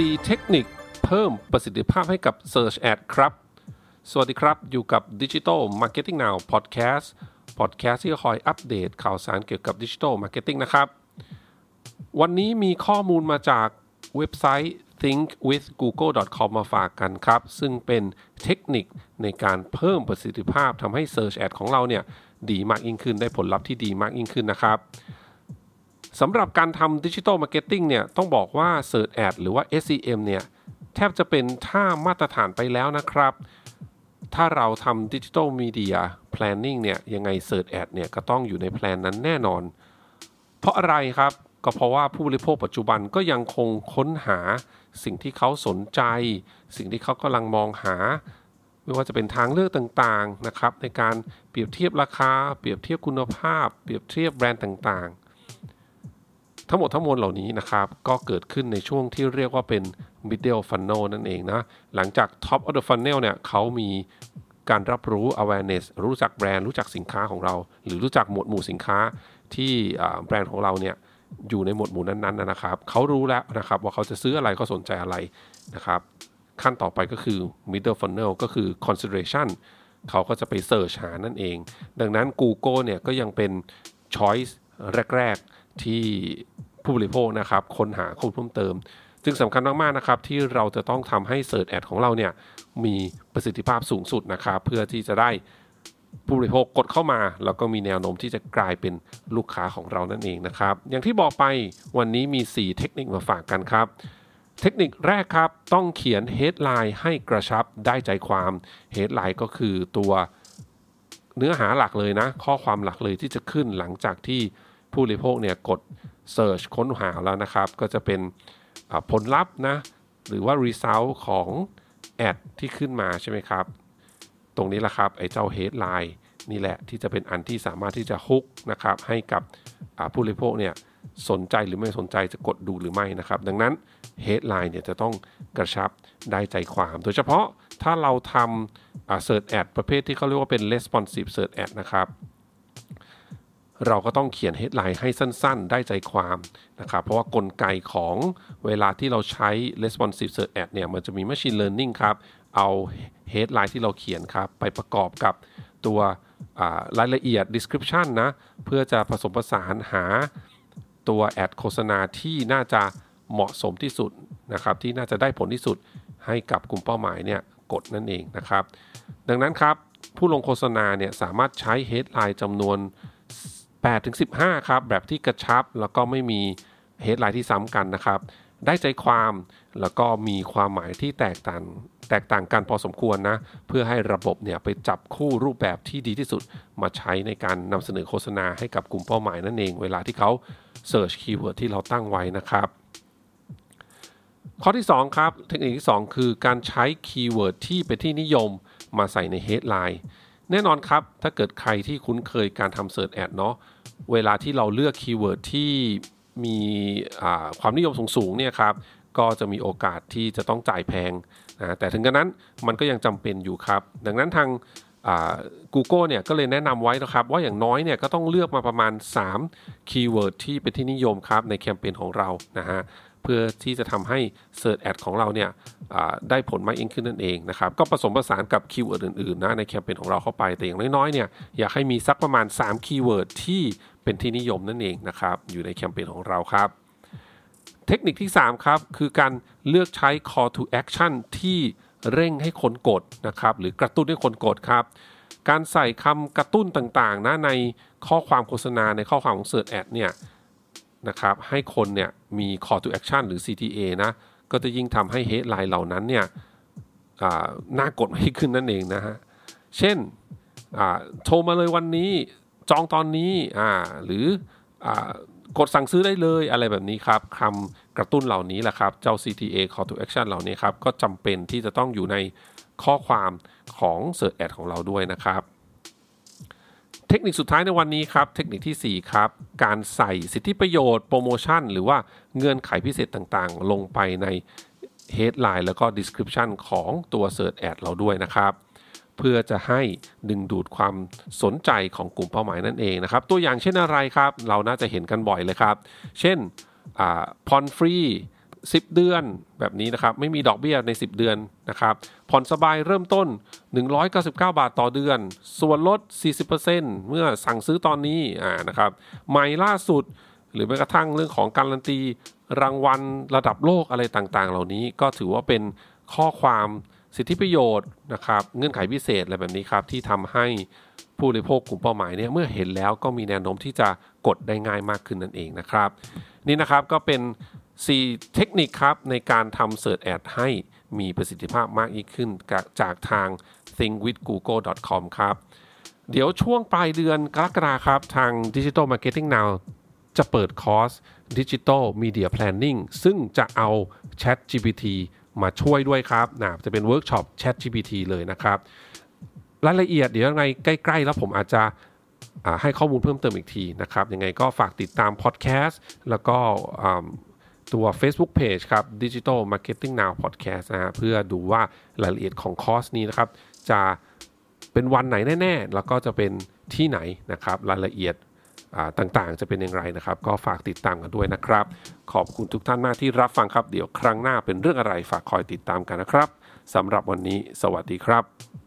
4เทคนิคเพิ่มประสิทธิภาพให้กับ Search Ad ครับ สวัสดีครับ อยู่กับ Digital Marketing Now Podcast Podcast ที่คอยอัปเดตข่าวสารเกี่ยวกับ Digital Marketing นะครับ วันนี้มีข้อมูลมาจากเว็บไซต์ thinkwithgoogle.com มาฝากกันครับ ซึ่งเป็นเทคนิคในการเพิ่มประสิทธิภาพทำให้ Search Ad ของเราเนี่ยดีมากยิ่งขึ้นได้ผลลัพธ์ที่ดีมากยิ่งขึ้นนะครับ สำหรับการทำ digital marketing เนี่ยต้องบอกว่า Search Ad หรือว่า SEM เนี่ยแทบจะเป็นท่ามาตรฐานไปแล้วนะครับ ถ้าเราทำ digital media planning เนี่ยยังไง Search Ad เนี่ยก็ต้องอยู่ใน plan นั้นแน่นอน เพราะอะไรครับ ก็เพราะว่าผู้บริโภคปัจจุบันก็ยังคงค้นหาสิ่งที่เขาสนใจ สิ่งที่เขากำลังมองหา ไม่ว่าจะเป็นทางเลือกต่างๆนะครับในการเปรียบเทียบราคา เปรียบเทียบคุณภาพ เปรียบเทียบแบรนด์ต่างๆ ทั้งหมดทั้งมวลเหล่านี้นะครับ ก็เกิดขึ้นในช่วงที่เรียกว่าเป็น middle funnel นั่นเองนะ หลังจาก top of the funnel เนี่ยเขามีการรับรู้ awareness รู้จักแบรนด์รู้จักสินค้าของเรา หรือรู้จักหมวดหมู่สินค้าที่แบรนด์ของเราเนี่ยอยู่ในหมวดหมู่นั้นๆนะครับ เขารู้แล้วนะครับว่าเขาจะซื้ออะไรเขาสนใจอะไรนะครับ ขั้นต่อไปก็คือ middle funnel ก็คือ consideration เขาก็จะไปเสิร์ชหานั่นเอง ดังนั้น Google เนี่ยก็ยังเป็น choice แรก ๆ ที่ผู้บริโภคนะครับค้นหาข้อมูลเพิ่มเติม จึงสำคัญมากๆนะครับที่เราจะต้องทำให้ Search Ad ของเราเนี่ยมีประสิทธิภาพสูงสุดนะครับเพื่อที่จะได้ผู้บริโภคกดเข้ามา แล้วก็มีแนวโน้มที่จะกลายเป็นลูกค้าของเรานั่นเองนะครับ อย่างที่บอกไปวันนี้มี 4 เทคนิคมาฝากกันครับ เทคนิคแรกครับ ต้องเขียน headline ให้กระชับได้ใจความ headline ก็คือตัวเนื้อหาหลักเลยนะ ข้อความหลักเลยที่จะขึ้นหลังจากที่ ผู้บริโภคเนี่ยกด search ค้นหาแล้วนะครับ ก็จะเป็นผลลัพธ์นะ หรือว่า result ของแอดที่ขึ้นมาใช่ไหมครับ ตรงนี้แหละครับ ไอ้เจ้า headline นี่แหละที่จะเป็นอันที่สามารถที่จะฮุกนะครับ ให้กับผู้บริโภคเนี่ยสนใจหรือไม่สนใจจะกดดูหรือไม่นะครับ ดังนั้น headline เนี่ยจะต้องกระชับได้ใจความ โดยเฉพาะถ้าเราทำ search ad ประเภทที่เขาเรียกว่าเป็น responsive search ad นะครับ เราก็ต้องเขียน headline ให้สั้นๆ ได้ใจความนะครับเพราะว่ากลไกของเวลาที่เราใช้ responsive search ad เนี่ย มันจะมี machine learning ครับ เอา headline ที่เราเขียนครับ ไปประกอบกับตัวรายละเอียด description นะ เพื่อจะผสมผสานหาตัวแอดโฆษณาที่น่าจะเหมาะสมที่สุดนะครับ ที่น่าจะได้ผลที่สุดให้กับกลุ่มเป้าหมายเนี่ยกดนั่นเองนะครับ ดังนั้นครับ ผู้ลงโฆษณาเนี่ยสามารถใช้ headline จำนวน 8-15 ครับ แบบที่กระชับแล้วก็ไม่มี headline ที่ซ้ำกันนะครับ ได้ใจความแล้วก็มีความหมายที่แตกต่างแตกต่างกันพอสมควรนะ เพื่อให้ระบบเนี่ยไปจับคู่รูปแบบที่ดีที่สุดมาใช้ในการนำเสนอโฆษณาให้กับกลุ่มเป้าหมายนั่นเอง เวลาที่เขา Search Keyword ที่เราตั้งไว้นะครับ ข้อที่ 2 ครับ เทคนิคที่ 2 คือการใช้ keyword ที่เป็นที่นิยมมาใส่ใน Headline แน่นอนครับ ถ้าเกิดใครที่คุ้นเคยการทำ Search Ad เนาะ เวลาที่เราเลือก keyword ที่มีความนิยมสูงๆเนี่ยครับก็จะมีโอกาสที่จะต้องจ่ายแพงนะแต่ถึงกระนั้นมันก็ยังจำเป็นอยู่ครับ ดังนั้นทาง Google เนี่ยก็เลยแนะนำไว้นะครับ ว่าอย่างน้อยเนี่ยก็ต้องเลือกมาประมาณ 3 keyword ที่เป็นที่นิยมครับในแคมเปญของเรานะฮะเพื่อที่จะทำให้ Search Ad ของเราเนี่ยได้ผลมากยิ่งขึ้นนั่นเองนะครับ ก็ผสมผสานกับ keyword อื่นๆนะในแคมเปญของเราเข้าไปแต่อย่างน้อยๆเนี่ยอยากให้มีสักประมาณ 3 keyword ที่ เป็นที่นิยมนั่นเองนะครับ อยู่ในแคมเปญของเราครับ เทคนิคที่ 3 ครับ คือการเลือกใช้ call to action ที่เร่งให้คนกดนะครับ หรือกระตุ้นให้คนกดครับ การใส่คำกระตุ้นต่างๆนะในข้อความโฆษณาในข้อความของ Search Ad เนี่ยนะครับให้คนเนี่ยมี call to action หรือ CTA นะก็จะยิ่งทำให้ headline เหล่านั้นเนี่ยน่ากดให้ขึ้นนั่นเองนะฮะ เช่นโทรมาเลยวันนี้ จองตอนนี้อ่าหรือกดสั่งซื้อได้เลยอะไรแบบนี้ครับคำกระตุ้นเหล่านี้แหละครับ เจ้า CTA call to action เหล่านี้ครับก็จำเป็นที่จะต้องอยู่ในข้อความของ Search Ad ของเราด้วยนะครับ เทคนิคสุดท้ายในวันนี้ครับ เทคนิคที่ 4 ครับ การใส่สิทธิประโยชน์โปรโมชั่น หรือว่าเงื่อนไขพิเศษต่างๆ ลงไปใน headline แล้วก็ description ของตัว Search Ad เราด้วยนะครับ เพื่อจะให้ดึงดูดความสนใจของกลุ่มเป้าหมายนั่นเองนะครับ ตัวอย่างเช่นอะไรครับ เราน่าจะเห็นกันบ่อยเลยครับ เช่นผ่อนฟรี10 เดือนแบบนี้นะครับ ไม่มีดอกเบี้ยใน 10 เดือนนะครับผ่อนสบายเริ่มต้น 199 บาทต่อเดือน ส่วนลด 40%เมื่อสั่งซื้อตอนนี้อ่านะครับใหม่ล่าสุด หรือแม้กระทั่งเรื่องของการันตีรางวัลระดับโลกอะไรต่างๆ เหล่านี้ก็ถือว่าเป็นข้อความ สิทธิประโยชน์นะครับเงื่อนไขพิเศษอะไรแบบนี้ครับที่ทำให้ผู้บริโภคกลุ่มเป้าหมายเนี่ยเมื่อเห็นแล้วก็มีแนวโน้มที่จะกดได้ง่ายมากขึ้นนั่นเองนะครับ นี่นะครับก็เป็น 4 เทคนิคครับในการทำ Search Ad ให้มีประสิทธิภาพมากยิ่งขึ้นจากทาง thinkwithgoogle.com ครับเดี๋ยวช่วงปลายเดือนกรกฎาครับ ทาง Digital Marketing Now จะเปิดคอร์ส Digital Media Planning ซึ่งจะเอา Chat GPT มาช่วยด้วยครับนะจะเป็นเวิร์กช็อป Chat GPT เลยนะครับ รายละเอียดเดี๋ยวยังไงใกล้ ๆ แล้วผมอาจจะให้ข้อมูลเพิ่มเติมอีกทีนะครับ ยังไงก็ฝากติดตามพอดแคสต์แล้วก็ตัว Facebook Page ครับ Digital Marketing Now Podcast นะฮะเพื่อดูว่ารายละเอียดของคอร์สนี้นะครับ จะเป็นวันไหนแน่ ๆ แล้วก็จะเป็นที่ไหนนะครับ รายละเอียด ต่างๆ จะเป็นอย่างไรนะครับ ก็ฝากติดตามกันด้วยนะครับ ขอบคุณทุกท่านมากที่รับฟังครับ เดี๋ยวครั้งหน้าเป็นเรื่องอะไรฝากคอยติดตามกันนะครับสำหรับวันนี้ สวัสดีครับ